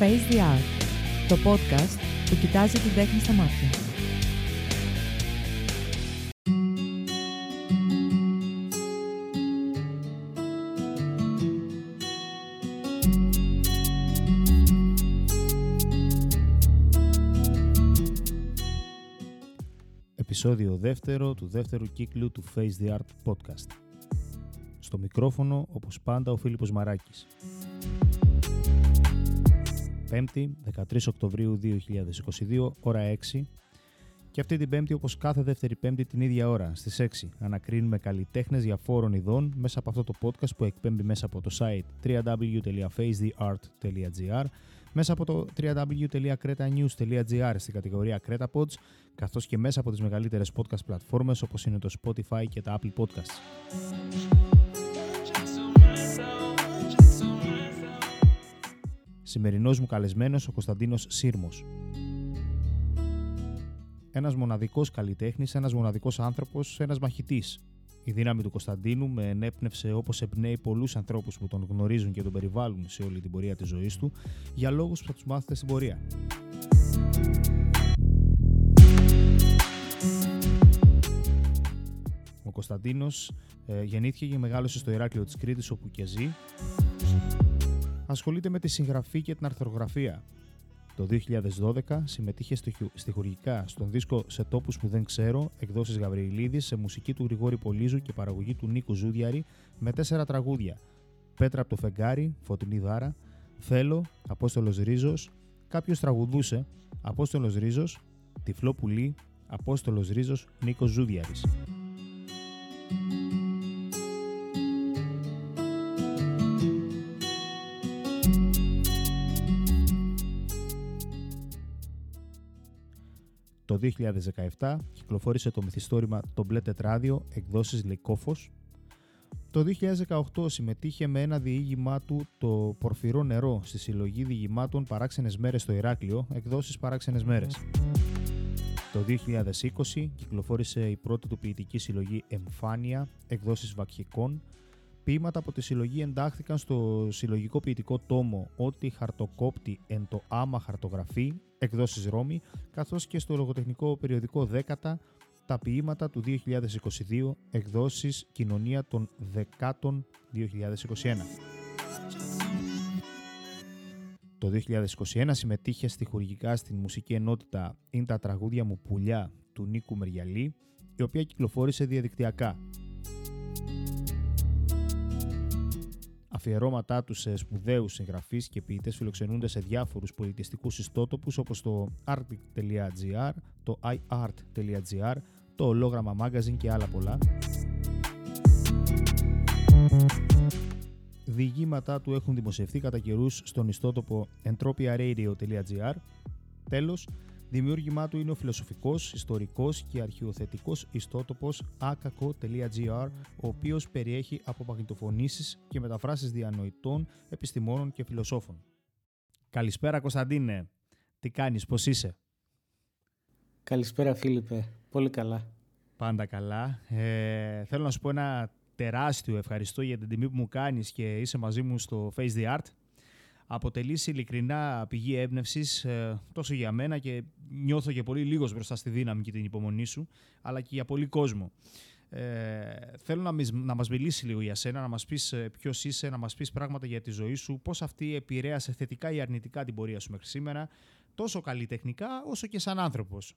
Face the Art, το podcast που κοιτάζει την τέχνη στα μάτια. Επισόδιο δεύτερο του δεύτερου κύκλου του Face the Art podcast. Στο μικρόφωνο, όπως πάντα, ο Φίλιππος Μαράκης. 5η, 13 Οκτωβρίου 2022, ώρα 6. Και αυτή την Πέμπτη, όπως κάθε δεύτερη Πέμπτη, την ίδια ώρα, στις 6, ανακρίνουμε καλλιτέχνες διαφόρων ειδών μέσα από αυτό το podcast που εκπέμπει μέσα από το site www.facetheart.gr μέσα από το www.cretanews.gr στην κατηγορία Creta Pods, καθώς και μέσα από τις μεγαλύτερες podcast πλατφόρμες όπως είναι το Spotify και τα Apple Podcasts. Σημερινός μου καλεσμένος ο Κωνσταντίνος Σύρμος. Ένας μοναδικός καλλιτέχνης, ένας μοναδικός άνθρωπος, ένας μαχητής. Η δύναμη του Κωνσταντίνου με ενέπνευσε όπως εμπνέει πολλούς ανθρώπους που τον γνωρίζουν και τον περιβάλλουν σε όλη την πορεία της ζωής του, για λόγους που θα τους μάθετε στην πορεία. Ο Κωνσταντίνος ε, γεννήθηκε και μεγάλωσε στο Ηράκλειο της Κρήτης όπου και ζει ασχολείται με τη συγγραφή και την αρθρογραφία. Το 2012 συμμετείχε στοιχουργικά στον δίσκο «Σε τόπους που δεν ξέρω» εκδόσεις Γαβριηλίδης σε μουσική του Γρηγόρη Πολύζου και παραγωγή του Νίκου Ζούδιαρη με τέσσερα τραγούδια «Πέτρα από το φεγγάρι», «Φωτεινή δάρα», «Θέλω», «Απόστολος Ρίζος», «Κάποιος τραγουδούσε», «Απόστολος Ρίζος», «Τυφλό πουλί», «Απόστολος Ρίζος», Νίκος Ζούδιαρης. 2017 κυκλοφόρησε το μυθιστόρημα «Το μπλε τετράδιο» εκδόσεις Λεκόφος. Το 2018 συμμετείχε με ένα διήγημά του το «Πορφυρό νερό» στη συλλογή διηγημάτων «Παράξενες μέρες στο Ηράκλειο» εκδόσεις «Παράξενες μέρες». Το 2020 κυκλοφόρησε η πρώτη του ποιητική συλλογή «Εμφάνεια» εκδόσεις Βακχικών Ποίηματα από τη συλλογή εντάχθηκαν στο συλλογικό ποιητικό τόμο «Ό,τι χαρτοκόπτη εν το άμα χαρτογραφεί» εκδόσεις Ρώμη, καθώς και στο λογοτεχνικό περιοδικό Δέκατα τα ποίηματα του 2022 εκδόσεις Κοινωνία των Δεκάτων 2021. Το 2021 συμμετείχε στη χορηγικά στην μουσική ενότητα «Είναι τα τραγούδια μου πουλιά» του Νίκου Μεριαλή, η οποία κυκλοφόρησε διαδικτυακά. Αφιερώματά τους σε σπουδαίους συγγραφείς και ποιητές φιλοξενούνται σε διάφορους πολιτιστικούς ιστότοπους όπως το arctic.gr, το iart.gr, το Ολόγραμμα Magazine και άλλα πολλά. Διηγήματά του έχουν δημοσιευθεί κατά καιρούς στον ιστότοπο entropiaradio.gr. Τέλος, Δημιούργημά του είναι ο φιλοσοφικός, ιστορικός και αρχαιοθετικός ιστότοπος akako.gr, ο οποίος περιέχει απομαγνητοφωνήσεις και μεταφράσεις διανοητών, επιστημόνων και φιλοσόφων. Καλησπέρα Κωνσταντίνε. Τι κάνεις, πώς είσαι; Καλησπέρα Φίλιππε. Πολύ καλά. Πάντα καλά. Ε, θέλω να σου πω ένα τεράστιο ευχαριστώ για την τιμή που μου κάνεις και είσαι μαζί μου στο Face the Art αποτελείς ειλικρινά πηγή έμπνευσης ε, τόσο για μένα και νιώθω και πολύ λίγος μπροστά στη δύναμη και την υπομονή σου, αλλά και για πολύ κόσμο. Ε, θέλω να, να μας μιλήσεις λίγο για σένα, να μας πεις ε, ποιος είσαι, να μας πεις πράγματα για τη ζωή σου, πώς αυτή επηρέασε θετικά ή αρνητικά την πορεία σου μέχρι σήμερα, τόσο καλλιτεχνικά όσο και σαν άνθρωπος.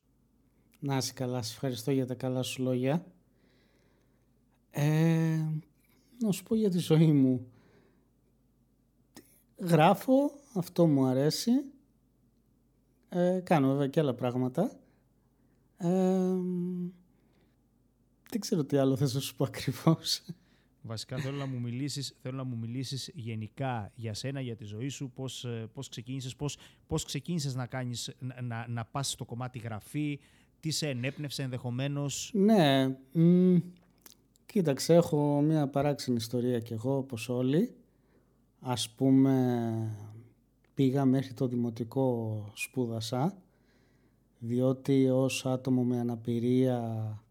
Να είσαι καλά, σε ευχαριστώ για τα καλά σου λόγια. Ε, να σου πω για τη ζωή μου. Γράφω, αυτό μου αρέσει. Ε, κάνω βέβαια και άλλα πράγματα. Ε, δεν ξέρω τι άλλο θες να σου πω ακριβώς. Βασικά θέλω να μου μιλήσεις, θέλω να μου μιλήσεις γενικά για σένα, για τη ζωή σου, πώς, ε, πώς ξεκίνησες, πώς, πώς ξεκίνησες να, κάνεις, να, να, να πας στο κομμάτι γραφή, τι σε ενέπνευσε ενδεχομένως. Ναι, μ, κοίταξε, έχω μια παράξενη ιστορία κι εγώ, όπως όλοι ας πούμε πήγα μέχρι το δημοτικό σπούδασα διότι ως άτομο με αναπηρία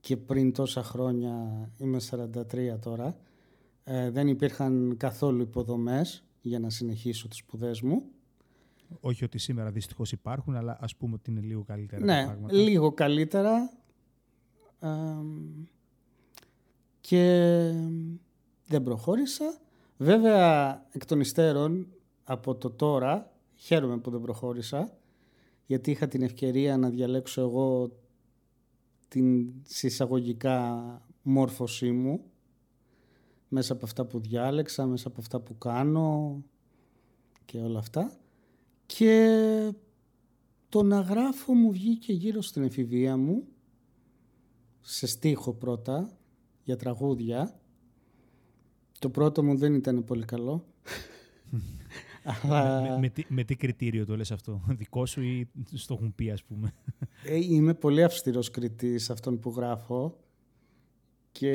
και πριν τόσα χρόνια, είμαι 43 τώρα, ε, δεν υπήρχαν καθόλου υποδομές για να συνεχίσω τις σπουδές μου. Όχι ότι σήμερα δυστυχώς υπάρχουν, αλλά ας πούμε ότι είναι λίγο καλύτερα ναι, τα πράγματα. λίγο καλύτερα. Ε, και δεν προχώρησα. Βέβαια, εκ των υστέρων, από το τώρα, χαίρομαι που δεν προχώρησα, γιατί είχα την ευκαιρία να διαλέξω εγώ την συσσαγωγικά μόρφωσή μου μέσα από αυτά που διάλεξα, μέσα από αυτά που κάνω και όλα αυτά. Και το να γράφω μου βγήκε γύρω στην εφηβεία μου, σε στίχο πρώτα, για τραγούδια. Το πρώτο μου δεν ήταν πολύ καλό. Αλλά... Με, με, με, τι, κριτήριο το λες αυτό, δικό σου ή στο έχουν πει ας πούμε; Ε, είμαι πολύ αυστηρός κριτής αυτόν που γράφω και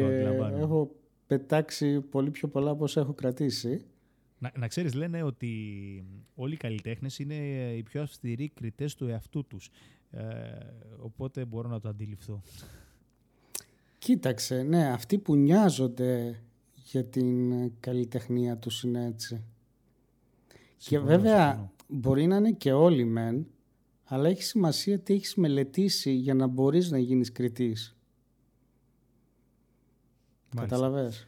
έχω πετάξει πολύ πιο πολλά από όσα έχω κρατήσει. Να, να ξέρεις, λένε ότι όλοι οι καλλιτέχνες είναι οι πιο αυστηροί κριτές του εαυτού τους. Ε, οπότε μπορώ να το αντιληφθώ. Κοίταξε, ναι, αυτοί που νοιάζονται για την καλλιτεχνία τους είναι έτσι. και βέβαια μπορεί να είναι και όλοι μεν, αλλά έχει σημασία τι έχεις μελετήσει για να μπορείς να γίνεις κριτής. Κατάλαβες.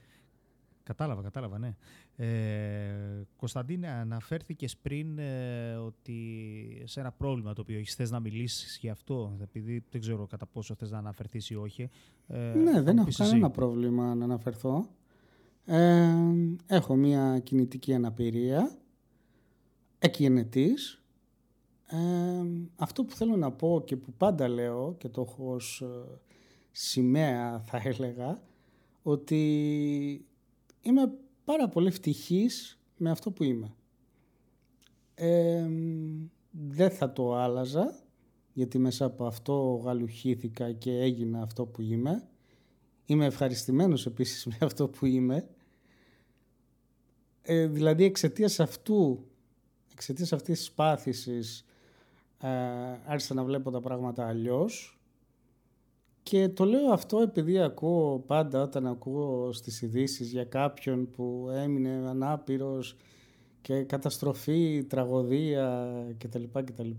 Κατάλαβα, κατάλαβα, ναι. Ε, Κωνσταντίνε, αναφέρθηκες πριν ε, ότι σε ένα πρόβλημα το οποίο έχεις θες να μιλήσεις για αυτό, επειδή δεν ξέρω κατά πόσο θες να αναφερθείς ή όχι. Ε, ναι, δεν έχω κανένα πρόβλημα να αναφερθώ. Ε, έχω μια κινητική αναπηρία, εκγενετής. Ε, αυτό που θέλω να πω και που πάντα λέω και το έχω ως ε, σημαία θα έλεγα, ότι είμαι πάρα πολύ ευτυχής με αυτό που είμαι. Ε, δεν θα το άλλαζα, γιατί μέσα από αυτό γαλουχήθηκα και έγινα αυτό που είμαι. Είμαι ευχαριστημένος επίσης με αυτό που είμαι. Ε, δηλαδή εξαιτίας αυτού, εξαιτίας αυτής της πάθησης, ε, άρχισα να βλέπω τα πράγματα αλλιώς και το λέω αυτό επειδή ακούω πάντα όταν ακούω στις ειδήσεις για κάποιον που έμεινε ανάπηρος και καταστροφή, τραγωδία κτλ. κτλ.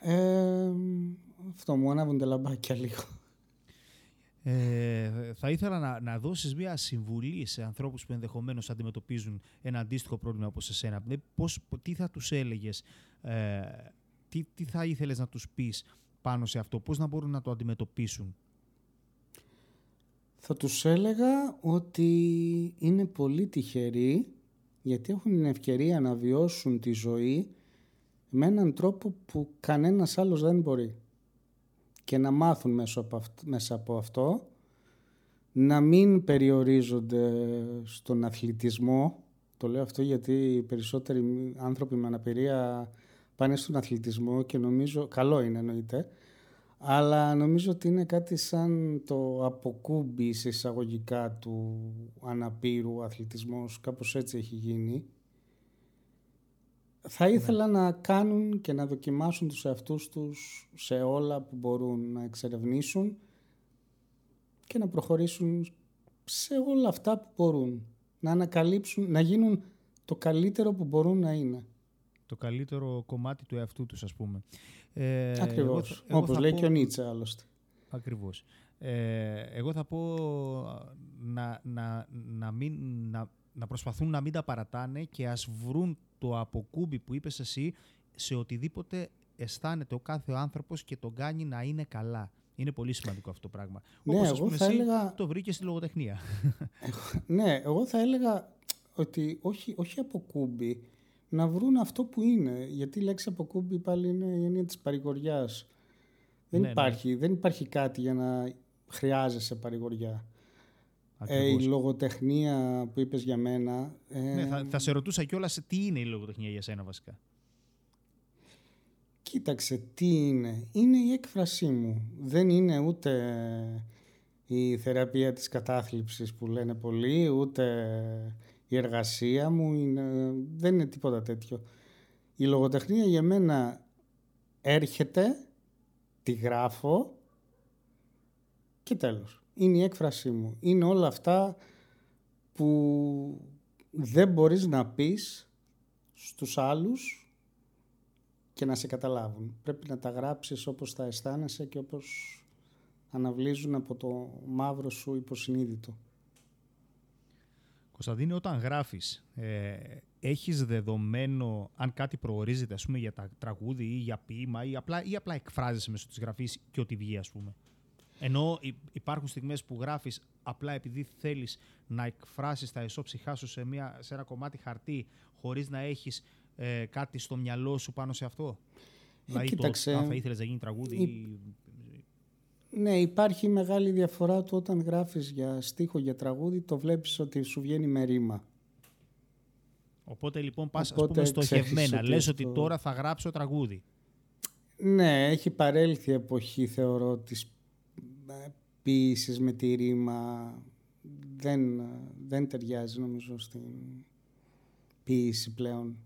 Ε, αυτό μου ανάβουν τα λαμπάκια λίγο. Ε, θα ήθελα να, να δώσεις μια συμβουλή σε ανθρώπους που ενδεχομένως αντιμετωπίζουν ένα αντίστοιχο πρόβλημα όπως εσένα. Πώς, τι θα τους έλεγες, ε, τι, τι θα ήθελες να τους πεις πάνω σε αυτό, πώς να μπορούν να το αντιμετωπίσουν; Θα τους έλεγα ότι είναι πολύ τυχεροί γιατί έχουν την ευκαιρία να βιώσουν τη ζωή με έναν τρόπο που κανένας άλλος δεν μπορεί και να μάθουν μέσα από αυτό, να μην περιορίζονται στον αθλητισμό. Το λέω αυτό γιατί οι περισσότεροι άνθρωποι με αναπηρία πάνε στον αθλητισμό και νομίζω, καλό είναι εννοείται, αλλά νομίζω ότι είναι κάτι σαν το αποκούμπι σε εισαγωγικά του αναπήρου αθλητισμός, κάπως έτσι έχει γίνει. Θα ναι. ήθελα να κάνουν και να δοκιμάσουν τους εαυτούς τους σε όλα που μπορούν να εξερευνήσουν και να προχωρήσουν σε όλα αυτά που μπορούν. Να ανακαλύψουν, να γίνουν το καλύτερο που μπορούν να είναι το καλύτερο κομμάτι του εαυτού τους, ας πούμε. Ε, Ακριβώς, εγώ, όπως λέει πω... και ο Νίτσα άλλωστε. Ακριβώς. Ε, εγώ θα πω να, να, να, μην, να, να προσπαθούν να μην τα παρατάνε και ας βρουν το αποκούμπι που είπες εσύ σε οτιδήποτε αισθάνεται ο κάθε άνθρωπος και τον κάνει να είναι καλά. Είναι πολύ σημαντικό αυτό το πράγμα. Ναι, Όπως, εγώ θα εσύ, έλεγα... το βρήκες στη λογοτεχνία. ναι, εγώ θα έλεγα ότι όχι, όχι αποκούμπι, να βρουν αυτό που είναι. Γιατί η λέξη αποκούμπη πάλι είναι η έννοια της παρηγοριάς. Δεν, ναι, ναι. υπάρχει, δεν υπάρχει κάτι για να χρειάζεσαι παρηγοριά. Ε, η λογοτεχνία που είπες για μένα... Ε... Ναι, θα, θα σε ρωτούσα κιόλας τι είναι η λογοτεχνία για σένα βασικά. Κοίταξε, τι είναι. Είναι η έκφρασή μου. Δεν είναι ούτε η θεραπεία της κατάθλιψης που λένε πολλοί, ούτε η εργασία μου είναι, δεν είναι τίποτα τέτοιο. Η λογοτεχνία για μένα έρχεται, τη γράφω και τέλος. Είναι η έκφρασή μου. Είναι όλα αυτά που δεν μπορείς να πεις στους άλλους και να σε καταλάβουν. Πρέπει να τα γράψεις όπως θα αισθάνεσαι και όπως αναβλύζουν από το μαύρο σου υποσυνείδητο. Κωνσταντίνη, όταν γράφεις, ε, έχεις δεδομένο αν κάτι προορίζεται ας πούμε, για τα τραγούδι ή για ποίημα ή απλά, ή απλά εκφράζεσαι μέσω της γραφής και ό,τι βγει ας πούμε; Ενώ υπάρχουν στιγμές που γράφεις απλά επειδή θέλεις να εκφράσεις τα εσώψυχά σου σε, μια, σε ένα κομμάτι χαρτί χωρίς να έχεις ε, κάτι στο μυαλό σου πάνω σε αυτό; Ε, δηλαδή κοίταξε, το, αν θα ήθελες να γίνει τραγούδι ή... Ναι, υπάρχει μεγάλη διαφορά του όταν γράφεις για στίχο, για τραγούδι, το βλέπεις ότι σου βγαίνει με ρήμα. Οπότε λοιπόν πας Οπότε, ας πούμε στοχευμένα, ότι λες ότι τώρα θα γράψω τραγούδι. Ναι, έχει παρέλθει η εποχή θεωρώ της ε, ποίησης με τη ρήμα. Δεν, δεν ταιριάζει νομίζω στην ποίηση πλέον.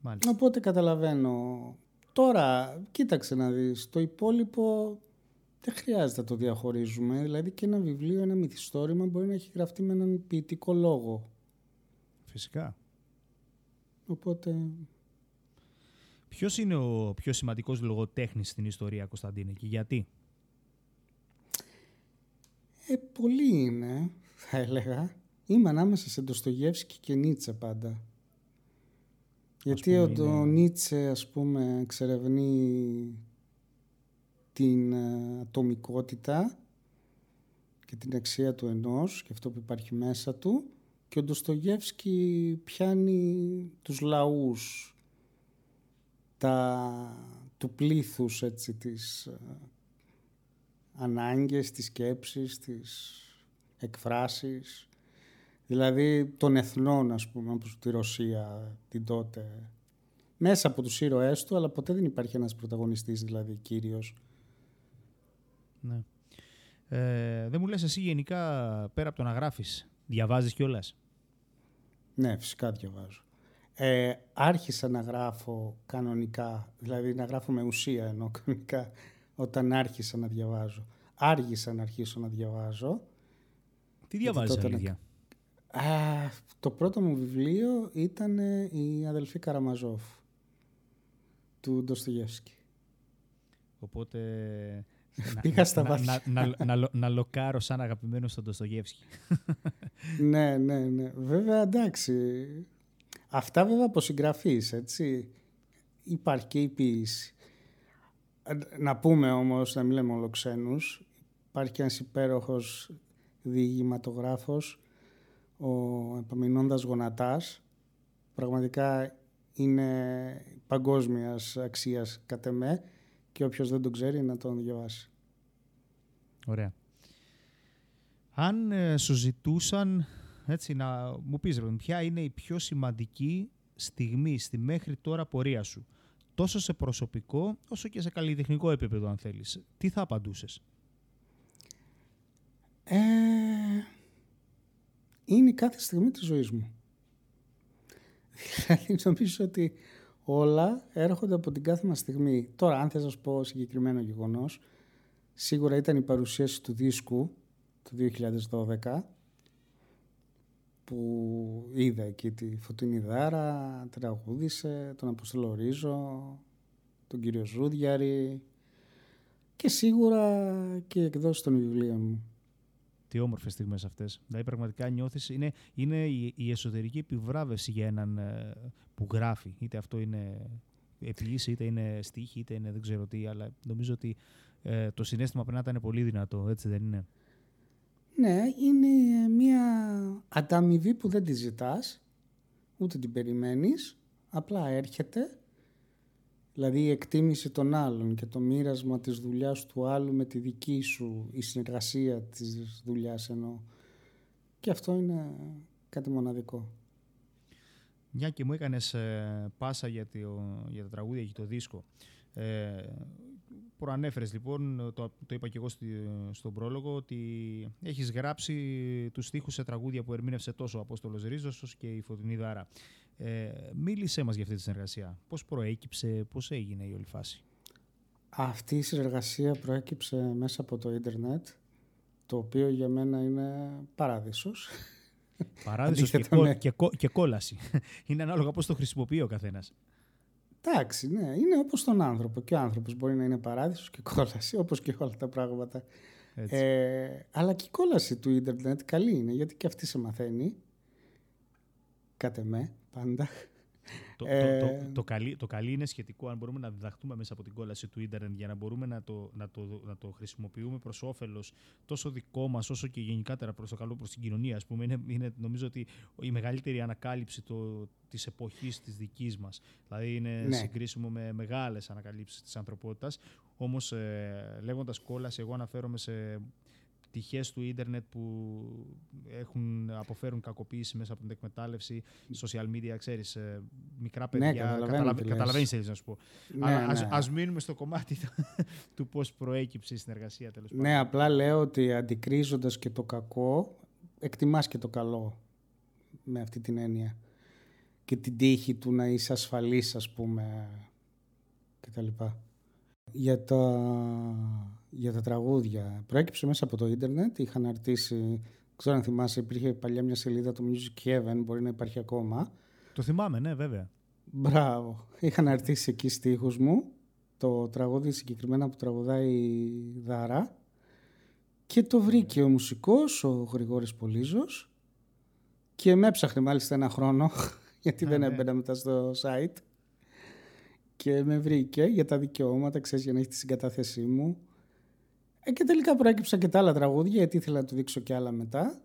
Μάλιστα. Οπότε καταλαβαίνω. Τώρα, κοίταξε να δεις, το υπόλοιπο δεν χρειάζεται να το διαχωρίζουμε. Δηλαδή και ένα βιβλίο, ένα μυθιστόρημα μπορεί να έχει γραφτεί με έναν ποιητικό λόγο. Φυσικά. Οπότε... Ποιος είναι ο πιο σημαντικός λογοτέχνης στην ιστορία, Κωνσταντίνε, και γιατί; Ε, πολλοί είναι, θα έλεγα. Είμαι ανάμεσα σε Ντοστογεύσκη και Νίτσε πάντα. Γιατί ο είναι... Νίτσε, ας πούμε, εξερευνεί την ε, ατομικότητα και την αξία του ενός και αυτό που υπάρχει μέσα του και ο Ντοστογεύσκη πιάνει τους λαούς τα, του πλήθους έτσι, τις ε, ανάγκες, τις σκέψεις, τις εκφράσεις δηλαδή των εθνών ας πούμε όπως τη Ρωσία την τότε μέσα από τους ήρωές του αλλά ποτέ δεν υπάρχει ένας πρωταγωνιστής δηλαδή κύριος ναι. Ε, δεν μου λες εσύ γενικά πέρα από το να γράφεις διαβάζεις κιόλας; Ναι φυσικά διαβάζω ε, άρχισα να γράφω κανονικά δηλαδή να γράφω με ουσία ενώ κανονικά όταν άρχισα να διαβάζω άργησα να αρχίσω να διαβάζω τι διαβάζεις αλήθεια; το πρώτο μου βιβλίο ήταν «Η αδελφή Καραμαζόφ» του Ντοστογεύσκη. Οπότε... Πήγα στα βαθιά. Να, να, να, να, λοκάρω σαν αγαπημένο στον Ντοστογεύσκη. ναι, ναι, ναι. Βέβαια, εντάξει. Αυτά βέβαια από συγγραφείς, έτσι. Υπάρχει και η ποίηση. Να πούμε όμως, να μην λέμε ολοξένους, υπάρχει και ένας υπέροχος διηγηματογράφος ο επαμεινώντας γονατάς πραγματικά είναι παγκόσμιας αξίας κατ' εμέ και όποιος δεν το ξέρει να τον διαβάσει. Ωραία. Αν ε, σου ζητούσαν έτσι, να μου πεις ποια είναι η πιο σημαντική στιγμή στη μέχρι τώρα πορεία σου; Τόσο σε προσωπικό όσο και σε καλλιτεχνικό επίπεδο αν θέλεις. Τι θα απαντούσες; Ε, είναι η κάθε στιγμή της ζωής μου. Δηλαδή νομίζω ότι όλα έρχονται από την κάθε μας στιγμή. Τώρα, αν θες να σου πω συγκεκριμένο γεγονός, σίγουρα ήταν η παρουσίαση του δίσκου του 2012, που είδα εκεί τη Φωτεινή Δάρα, τραγούδισε, τον Αποστολό Ρίζο, τον κύριο Ζούδιαρη και σίγουρα και εκδόσεις των βιβλίων μου. Τι όμορφες στιγμές αυτές. Δηλαδή, πραγματικά νιώθεις. Είναι, είναι η, εσωτερική επιβράβευση για έναν ε, που γράφει. Είτε αυτό είναι επίλυση, είτε είναι στίχη, είτε είναι δεν ξέρω τι. Αλλά νομίζω ότι ε, το συνέστημα πρέπει να ήταν πολύ δυνατό. Έτσι δεν είναι; Ναι, είναι μια ανταμοιβή που δεν τη ζητάς, ούτε την περιμένεις, απλά έρχεται Δηλαδή η εκτίμηση των άλλων και το μοίρασμα της δουλειάς του άλλου με τη δική σου, η συνεργασία της δουλειάς εννοώ. Και αυτό είναι κάτι μοναδικό. Μια και μου έκανες ε, πάσα για, το, για τα τραγούδια και το δίσκο. Ε, προανέφερες λοιπόν, το, το είπα και εγώ στον πρόλογο, ότι έχεις γράψει τους στίχους σε τραγούδια που ερμήνευσε τόσο ο Απόστολος Ρίζος όσο και η Φωτεινή Δάρα. Ε, μίλησέ μας για αυτή τη συνεργασία. Πώς προέκυψε, πώς έγινε η όλη φάση; Αυτή η συνεργασία προέκυψε μέσα από το ίντερνετ, το οποίο για μένα είναι παράδεισος. Παράδεισος και, Αντίθετα κο- με- και, κο- και κόλαση. Είναι ανάλογα πώς το χρησιμοποιεί ο καθένας. Εντάξει, ναι, είναι όπως τον άνθρωπο. Και ο άνθρωπος μπορεί να είναι παράδεισος και κόλαση, όπως και όλα τα πράγματα. Έτσι. Ε, αλλά και η κόλαση του ίντερνετ καλή είναι, γιατί και αυτή σε μαθαίνει. Κάτε με, πάντα. Το, Ε, το, το, το, καλή, το καλή είναι σχετικό αν μπορούμε να διδαχτούμε μέσα από την κόλαση του ίντερνετ για να μπορούμε να το, να το, να το χρησιμοποιούμε προς όφελος τόσο δικό μας όσο και γενικότερα προς το καλό προς την κοινωνία. Ας πούμε. Είναι, είναι νομίζω ότι η μεγαλύτερη ανακάλυψη το, της εποχής της δικής μας. Δηλαδή είναι Ναι. συγκρίσιμο με μεγάλες ανακαλύψεις της ανθρωπότητας. Όμως ε, λέγοντας κόλαση εγώ αναφέρομαι σε πτυχές του ίντερνετ που έχουν, αποφέρουν κακοποίηση μέσα από την εκμετάλλευση, social media, ξέρεις, ε, μικρά παιδιά. Ναι, καταλαβαίνω καταλαβα- τι λες. καταλαβαίνεις τι θέλεις να σου πω. Ναι, Αλλά ας, ναι. ας μείνουμε στο κομμάτι του, του πώς προέκυψε η συνεργασία τέλος πάντων. Ναι, απλά λέω ότι αντικρίζοντας και το κακό, εκτιμάς και το καλό με αυτή την έννοια. Και την τύχη του να είσαι ασφαλής, ας πούμε, και τα λοιπά. Για τα, για τα τραγούδια. Προέκυψε μέσα από το ίντερνετ, είχα αναρτήσει, δεν ξέρω αν θυμάσαι, υπήρχε παλιά μια σελίδα του Music Heaven, μπορεί να υπάρχει ακόμα. Το θυμάμαι, ναι, βέβαια. Μπράβο. Είχα αναρτήσει εκεί στίχους μου, το τραγούδι συγκεκριμένα που τραγουδάει η Δάρα και το βρήκε ο μουσικός, ο Γρηγόρης Πολύζος και με έψαχνε μάλιστα ένα χρόνο γιατί Α, δεν ναι. έμπαινα μετά στο site και με βρήκε για τα δικαιώματα, ξέρεις, για να έχει τη συγκατάθεσή μου. Ε, και τελικά προέκυψαν και τα άλλα τραγούδια γιατί ήθελα να του δείξω και άλλα μετά.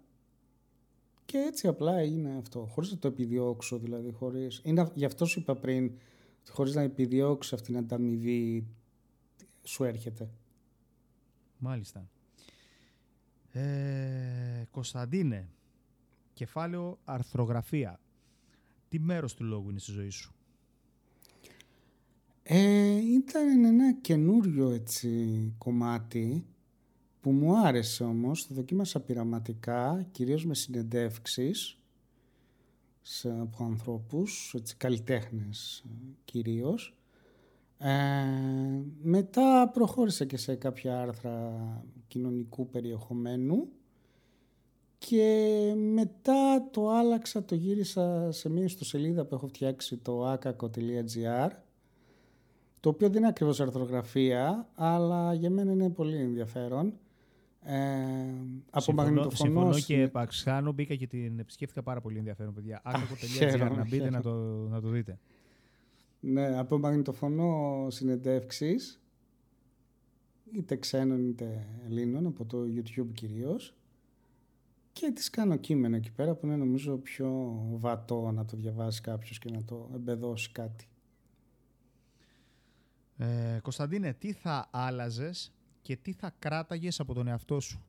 Και έτσι απλά έγινε αυτό, χωρίς να το επιδιώξω δηλαδή, χωρίς... Είναι, αυ- γι' αυτό σου είπα πριν, ότι χωρίς να επιδιώξω αυτήν την ανταμοιβή σου έρχεται. Μάλιστα. Ε, Κωνσταντίνε, κεφάλαιο αρθρογραφία. Τι μέρος του λόγου είναι στη ζωή σου; Ε, ήταν ένα καινούριο έτσι κομμάτι που μου άρεσε όμως, το δοκίμασα πειραματικά, κυρίως με συνεντεύξεις σε, από ανθρώπους, έτσι, καλλιτέχνες ε, κυρίως. Ε, μετά προχώρησα και σε κάποια άρθρα κοινωνικού περιεχομένου και μετά το άλλαξα, το γύρισα σε μια ιστοσελίδα που έχω φτιάξει το akako.gr το οποίο δεν είναι ακριβώς αρθρογραφία, αλλά για μένα είναι πολύ ενδιαφέρον. Ε, από Συμφωνώ, μαγνητοφωνός... συμφωνώ και συνε- επαξχάνω, μπήκα και την επισκέφθηκα πάρα πολύ ενδιαφέρον, παιδιά. Άκακο.gr χαίρομαι, να μπείτε να χαίρομαι. το, να το δείτε. Ναι, από μαγνητοφωνό συνεντεύξεις, είτε ξένων είτε Ελλήνων, από το YouTube κυρίως, και τις κάνω κείμενα εκεί πέρα που είναι νομίζω πιο βατό να το διαβάσει κάποιος και να το εμπεδώσει κάτι. Ε, Κωνσταντίνε, τι θα άλλαζες και τι θα κράταγες από τον εαυτό σου;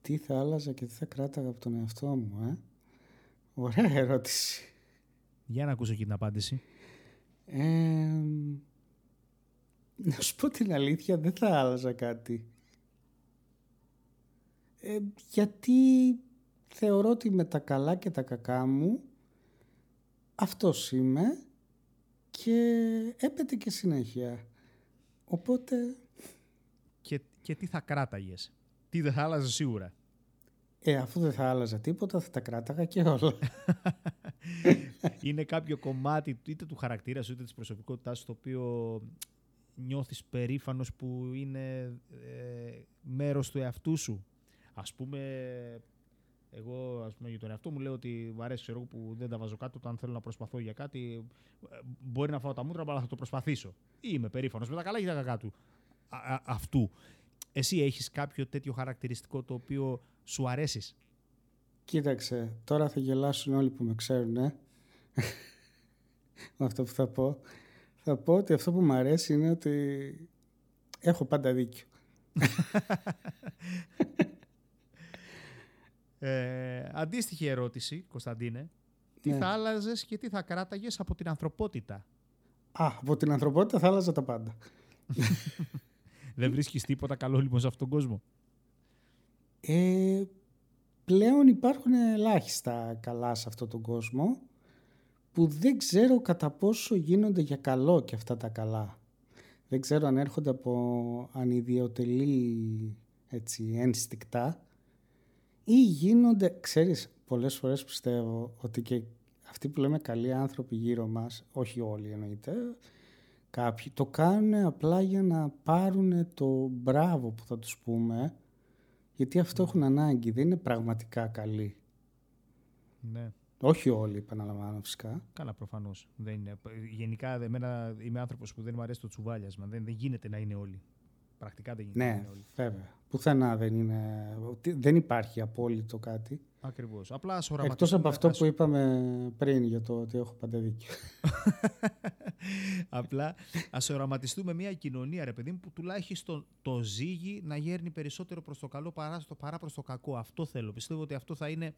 Τι θα άλλαζα και τι θα κράταγα από τον εαυτό μου, ε; Ωραία ερώτηση. Για να ακούσω και την απάντηση. Ε, να σου πω την αλήθεια, δεν θα άλλαζα κάτι. Ε, γιατί θεωρώ ότι με τα καλά και τα κακά μου αυτός είμαι και έπεται και συνέχεια. Οπότε, Και, και τι θα κράταγες; Τι δεν θα άλλαζες σίγουρα; ε, αφού δεν θα άλλαζα τίποτα, θα τα κράταγα και όλα. είναι κάποιο κομμάτι είτε του χαρακτήρα σου είτε της προσωπικότητάς σου το οποίο νιώθεις περήφανος που είναι ε, μέρος του εαυτού σου. Ας πούμε, εγώ ας πούμε, για τον εαυτό μου λέω ότι μου αρέσει ξέρω, εγώ, που δεν τα βάζω κάτω όταν θέλω να προσπαθώ για κάτι. ε, Μπορεί να φάω τα μούτρα, αλλά θα το προσπαθήσω. Είμαι περήφανος με τα καλά και τα κακά του. Α- α- αυτού. Εσύ έχεις κάποιο τέτοιο χαρακτηριστικό το οποίο σου αρέσεις; Κοίταξε, τώρα θα γελάσουν όλοι που με ξέρουν, ε. με αυτό που θα πω. Θα πω ότι αυτό που μου αρέσει είναι ότι έχω πάντα δίκιο. Ε, αντίστοιχη ερώτηση, Κωνσταντίνε. Τι Ναι. θα άλλαζες και τι θα κράταγες από την ανθρωπότητα; Α, από την ανθρωπότητα θα άλλαζα τα πάντα. Δεν βρίσκεις τίποτα καλό λοιπόν σε αυτόν τον κόσμο; Ε, πλέον υπάρχουν ελάχιστα καλά σε αυτόν τον κόσμο που δεν ξέρω κατά πόσο γίνονται για καλό και αυτά τα καλά. Δεν ξέρω αν έρχονται από ανιδιοτελή έτσι, ένστικτα ή γίνονται, ξέρεις, πολλές φορές πιστεύω ότι και αυτοί που λέμε καλοί άνθρωποι γύρω μας, όχι όλοι εννοείται, κάποιοι το κάνουν απλά για να πάρουν το μπράβο που θα τους πούμε, γιατί αυτό έχουν ανάγκη, δεν είναι πραγματικά καλοί. Ναι. Όχι όλοι, επαναλαμβάνω φυσικά. Καλά, προφανώς. Γενικά, εμένα είμαι άνθρωπος που δεν μου αρέσει το τσουβάλιασμα. Δεν, δεν γίνεται να είναι όλοι. Πρακτικά δεν γίνεται ναι, να είναι όλοι. βέβαια. Πουθενά δεν είναι. Δεν υπάρχει απόλυτο κάτι. Ακριβώς. Απλά Εκτός από αυτό που είπαμε πριν για το ότι έχω πάντα δίκιο. Απλά ας οραματιστούμε μια κοινωνία, ρε παιδί μου, που τουλάχιστον το ζύγι να γέρνει περισσότερο προς το καλό παρά, παρά προς το κακό. Αυτό θέλω. Πιστεύω ότι αυτό θα είναι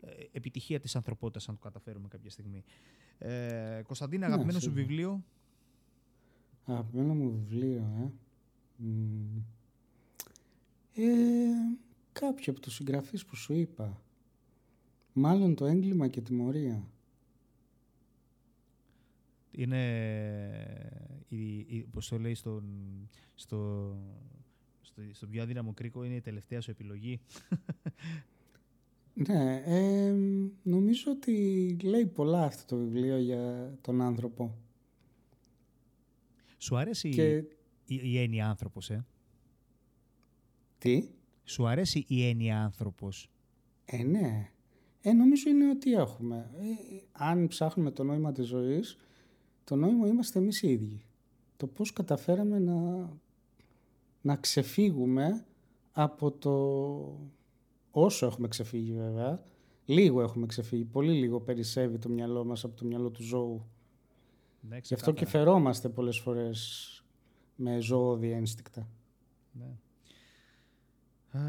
ε, επιτυχία της ανθρωπότητας αν το καταφέρουμε κάποια στιγμή. Ε, Κωνσταντίνα, ναι, αγαπημένο σου βιβλίο; Αγαπημένο μου βιβλίο, ε. Ε κάποιο από τους συγγραφείς που σου είπα. Μάλλον το έγκλημα και τιμωρία. Είναι, η, η, πώς το λέει, στον, στο, στο, στο πιο αδύναμο κρίκο είναι η τελευταία σου επιλογή. Ναι, ε, νομίζω ότι λέει πολλά αυτό το βιβλίο για τον άνθρωπο. Σου αρέσει η, η, έννοια άνθρωπος, ε; Τι; Σου αρέσει η έννοια άνθρωπος; Ε, ναι. Ε, νομίζω είναι ότι έχουμε. Ε, αν ψάχνουμε το νόημα της ζωής, το νόημα είμαστε εμείς οι ίδιοι. Το πώς καταφέραμε να, να ξεφύγουμε από το όσο έχουμε ξεφύγει βέβαια, λίγο έχουμε ξεφύγει, πολύ λίγο περισσεύει το μυαλό μας από το μυαλό του ζώου. Ναι, Γι' αυτό και φερόμαστε πολλές φορές με ζώδια ένστικτα. Ναι. Ε,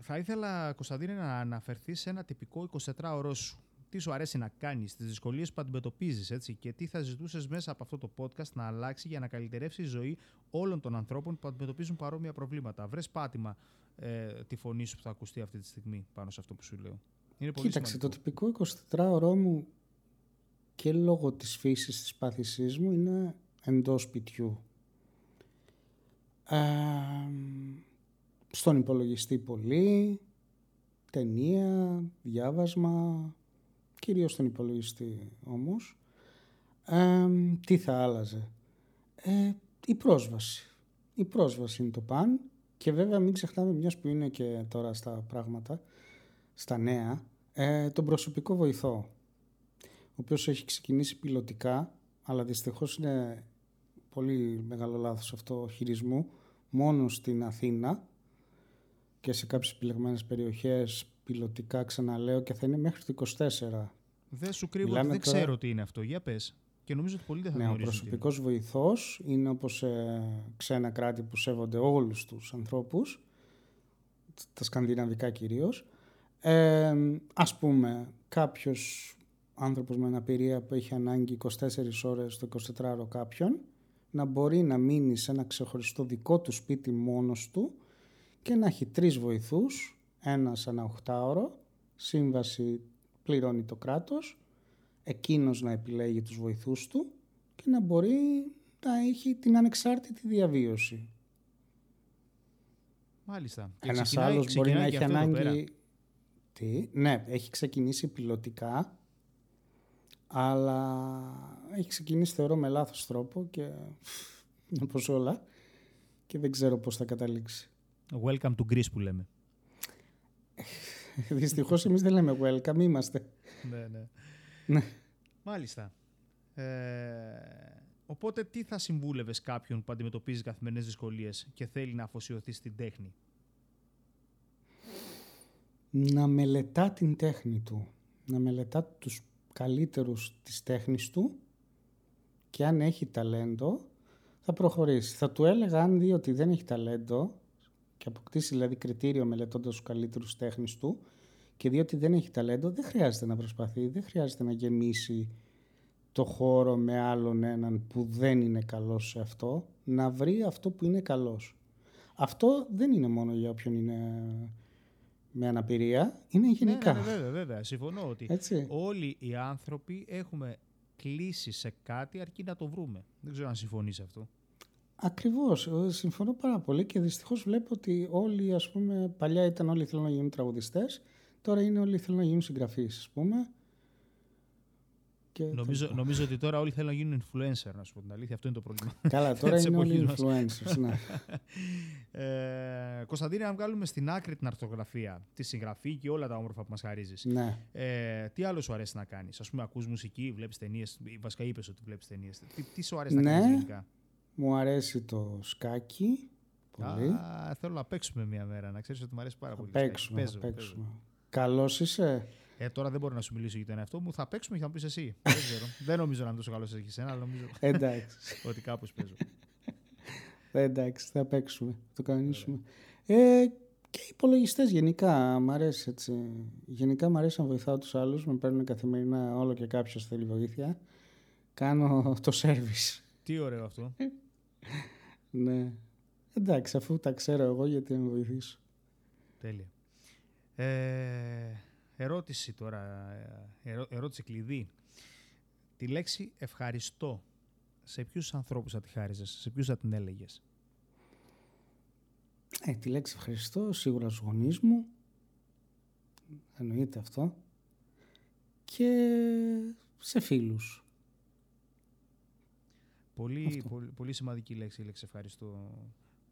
θα ήθελα, Κωνσταντίνε, να αναφερθείς σε ένα τυπικό 24ωρο σου. Τι σου αρέσει να κάνεις, τις δυσκολίες που αντιμετωπίζεις, έτσι, και τι θα ζητούσες μέσα από αυτό το podcast να αλλάξει για να καλυτερεύσει η ζωή όλων των ανθρώπων που αντιμετωπίζουν παρόμοια προβλήματα. Βρες πάτημα ε, τη φωνή σου που θα ακουστεί αυτή τη στιγμή πάνω σε αυτό που σου λέω. Είναι πολύ Κοίταξε, το τυπικό 24ωρο μου και λόγω της φύσης της πάθησής μου είναι εντός σπιτιού. Ε, στον υπολογιστή πολύ, ταινία, διάβασμα, κυρίως στον υπολογιστή όμως. Ε, τι θα άλλαζε; Ε, η πρόσβαση. Η πρόσβαση είναι το παν και βέβαια μην ξεχνάμε, μιας που είναι και τώρα στα πράγματα, στα νέα, ε, τον προσωπικό βοηθό, ο οποίος έχει ξεκινήσει πιλωτικά, αλλά δυστυχώς είναι πολύ μεγάλο λάθος αυτό χειρισμού, μόνο στην Αθήνα και σε κάποιες επιλεγμένες περιοχές πιλωτικά ξαναλέω και θα είναι μέχρι το 24. Δεν σου κρύβω δεν ξέρω τι είναι αυτό. Για πες. Και νομίζω ότι πολλοί δεν θα ναι, Ο προσωπικός βοηθός είναι όπως σε ξένα κράτη που σέβονται όλους τους ανθρώπους, τα σκανδιναβικά κυρίως. Ε, ας πούμε, κάποιος άνθρωπος με αναπηρία που έχει ανάγκη 24 ώρες το 24ωρο κάποιον να μπορεί να μείνει σε ένα ξεχωριστό δικό του σπίτι μόνος του και να έχει τρεις βοηθούς, ένας ένα οχτάωρο, σύμβαση πληρώνει το κράτος εκείνος να επιλέγει τους βοηθούς του και να μπορεί να έχει την ανεξάρτητη διαβίωση. Μάλιστα. Ένας άλλος μπορεί να έχει ανάγκη... Τι, ναι, έχει ξεκινήσει πιλωτικά, αλλά έχει ξεκινήσει θεωρώ με λάθος τρόπο και όπως όλα και δεν ξέρω πώς θα καταλήξει. Welcome to Greece που λέμε. Δυστυχώς εμείς δεν λέμε welcome, είμαστε. ναι, ναι. Ναι. Μάλιστα. Ε, οπότε τι θα συμβούλευες κάποιον που αντιμετωπίζει καθημερινές δυσκολίες και θέλει να αφοσιωθεί στην τέχνη; Να μελετά την τέχνη του. Να μελετά τους καλύτερους της τέχνης του και αν έχει ταλέντο θα προχωρήσει. Θα του έλεγα αν δει ότι δεν έχει ταλέντο και αποκτήσει δηλαδή κριτήριο μελετώντας τους καλύτερους τέχνης του και διότι δεν έχει ταλέντο δεν χρειάζεται να προσπαθεί, δεν χρειάζεται να γεμίσει το χώρο με άλλον έναν που δεν είναι καλός σε αυτό, να βρει αυτό που είναι καλός. Αυτό δεν είναι μόνο για όποιον είναι με αναπηρία, είναι γενικά. Ναι, ναι, βέβαια, βέβαια. Συμφωνώ ότι όλοι οι άνθρωποι έχουμε κλείσει σε κάτι αρκεί να το βρούμε. Δεν ξέρω αν συμφωνείς αυτό. Ακριβώς, ε, συμφωνώ πάρα πολύ και δυστυχώς βλέπω ότι όλοι, ας πούμε, παλιά ήταν όλοι θέλουν να γίνουν τραγουδιστές, τώρα είναι όλοι θέλουν να γίνουν συγγραφείς, ας πούμε. Και νομίζω, νομίζω ότι τώρα όλοι θέλουν να γίνουν influencer, να σου πω την αλήθεια. Αυτό είναι το πρόβλημα. Καλά, τώρα είναι όλοι influencers. ναι. ε, Κωνσταντίνε, αν βγάλουμε στην άκρη την αρθογραφία, τη συγγραφή και όλα τα όμορφα που μας χαρίζεις. Ναι. Ε, τι άλλο σου αρέσει να κάνεις, Α πούμε, ακούς μουσική, βλέπεις ταινίες. Βασικά είπες ότι βλέπεις ταινίες. Τι, τι σου αρέσει ναι. να κάνεις γενικά; Μου αρέσει το σκάκι. Πολύ. Α, θέλω να παίξουμε μία μέρα, να ξέρεις ότι μου αρέσει πάρα θα πολύ. Παίξουμε, παίζω, θα παίξουμε. Καλός είσαι; Ε, τώρα δεν μπορώ να σου μιλήσω για τον εαυτό μου. Θα παίξουμε και θα μου πεις εσύ. δεν ξέρω. δεν νομίζω να είμαι τόσο καλός εσύ αλλά νομίζω Εντάξει. ότι κάπως παίζω. Εντάξει, θα παίξουμε. Το κανονίσουμε. Ε, και οι υπολογιστές γενικά μ' αρέσει έτσι. Γενικά μ' αρέσει να βοηθάω τους άλλους. Με παίρνουν καθημερινά όλο και κάποιος θέλει βοήθεια. Κάνω το service. Τι ωραίο αυτό. ναι. Εντάξει, αφού τα ξέρω εγώ, γιατί να με βοηθήσω. Τέλεια. Ε, ερώτηση τώρα, ερώ, ερώτηση κλειδί. Τη λέξη ευχαριστώ, σε ποιους ανθρώπους θα τη χάριζες, σε ποιους θα την έλεγες; Ε, τη λέξη ευχαριστώ, σίγουρα στους γονείς μου. Εννοείται αυτό. Και σε φίλους. Πολύ, πολύ, πολύ σημαντική λέξη η λέξη ευχαριστώ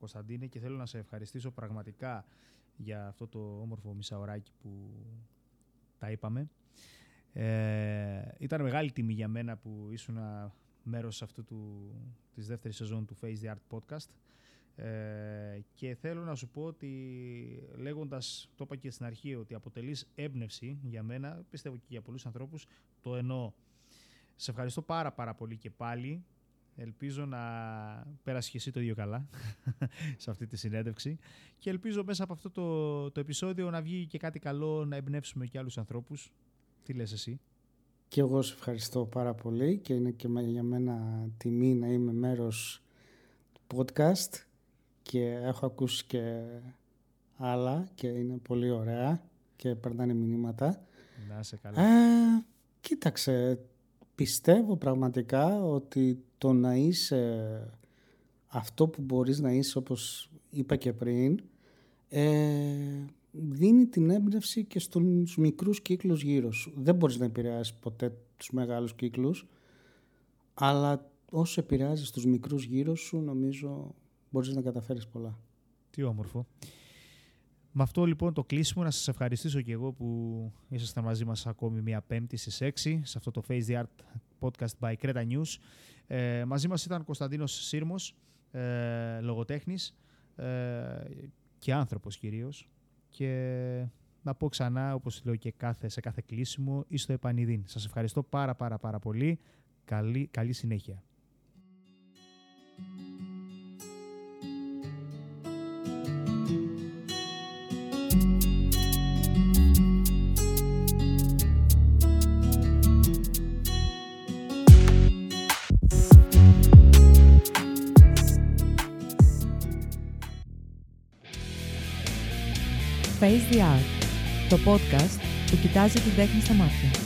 Κωνσταντίνε και θέλω να σε ευχαριστήσω πραγματικά για αυτό το όμορφο μισάωράκι που τα είπαμε. Ε, ήταν μεγάλη τιμή για μένα που ήσουν μέρος αυτού του, της δεύτερης σεζόν του Face the Art Podcast ε, και θέλω να σου πω ότι λέγοντας, το είπα και στην αρχή, ότι αποτελείς έμπνευση για μένα, πιστεύω και για πολλούς ανθρώπους, το εννοώ. Σε ευχαριστώ πάρα πάρα πολύ και πάλι Ελπίζω να πέρασε και εσύ το ίδιο καλά σε αυτή τη συνέντευξη και ελπίζω μέσα από αυτό το, το επεισόδιο να βγει και κάτι καλό να εμπνεύσουμε και άλλους ανθρώπους. Τι λες εσύ; Και εγώ σε ευχαριστώ πάρα πολύ και είναι και για μένα τιμή να είμαι μέρος του podcast και έχω ακούσει και άλλα και είναι πολύ ωραία και περνάνε μηνύματα. Να σε καλά. Ε, κοίταξε, πιστεύω πραγματικά ότι το να είσαι αυτό που μπορείς να είσαι όπως είπα και πριν ε, δίνει την έμπνευση και στους μικρούς κύκλους γύρω σου. Δεν μπορείς να επηρεάσεις ποτέ τους μεγάλους κύκλους αλλά όσο επηρεάζεις τους μικρούς γύρω σου νομίζω μπορείς να καταφέρεις πολλά. Τι όμορφο. Με αυτό λοιπόν το κλείσιμο να σας ευχαριστήσω και εγώ που ήσασταν μαζί μας ακόμη μια πέμπτη στις 6 σε αυτό το Face the Art podcast by Creta News. Ε, μαζί μας ήταν Κωνσταντίνος Σύρμος, ε, λογοτέχνης ε, και άνθρωπος κυρίως. Και να πω ξανά, όπως λέω και κάθε, σε κάθε κλείσιμο, είστε επανειδήν. Σας ευχαριστώ πάρα πάρα πάρα πολύ. Καλή, καλή συνέχεια. Face the Art, το podcast που κοιτάζει την τέχνη στα μάτια.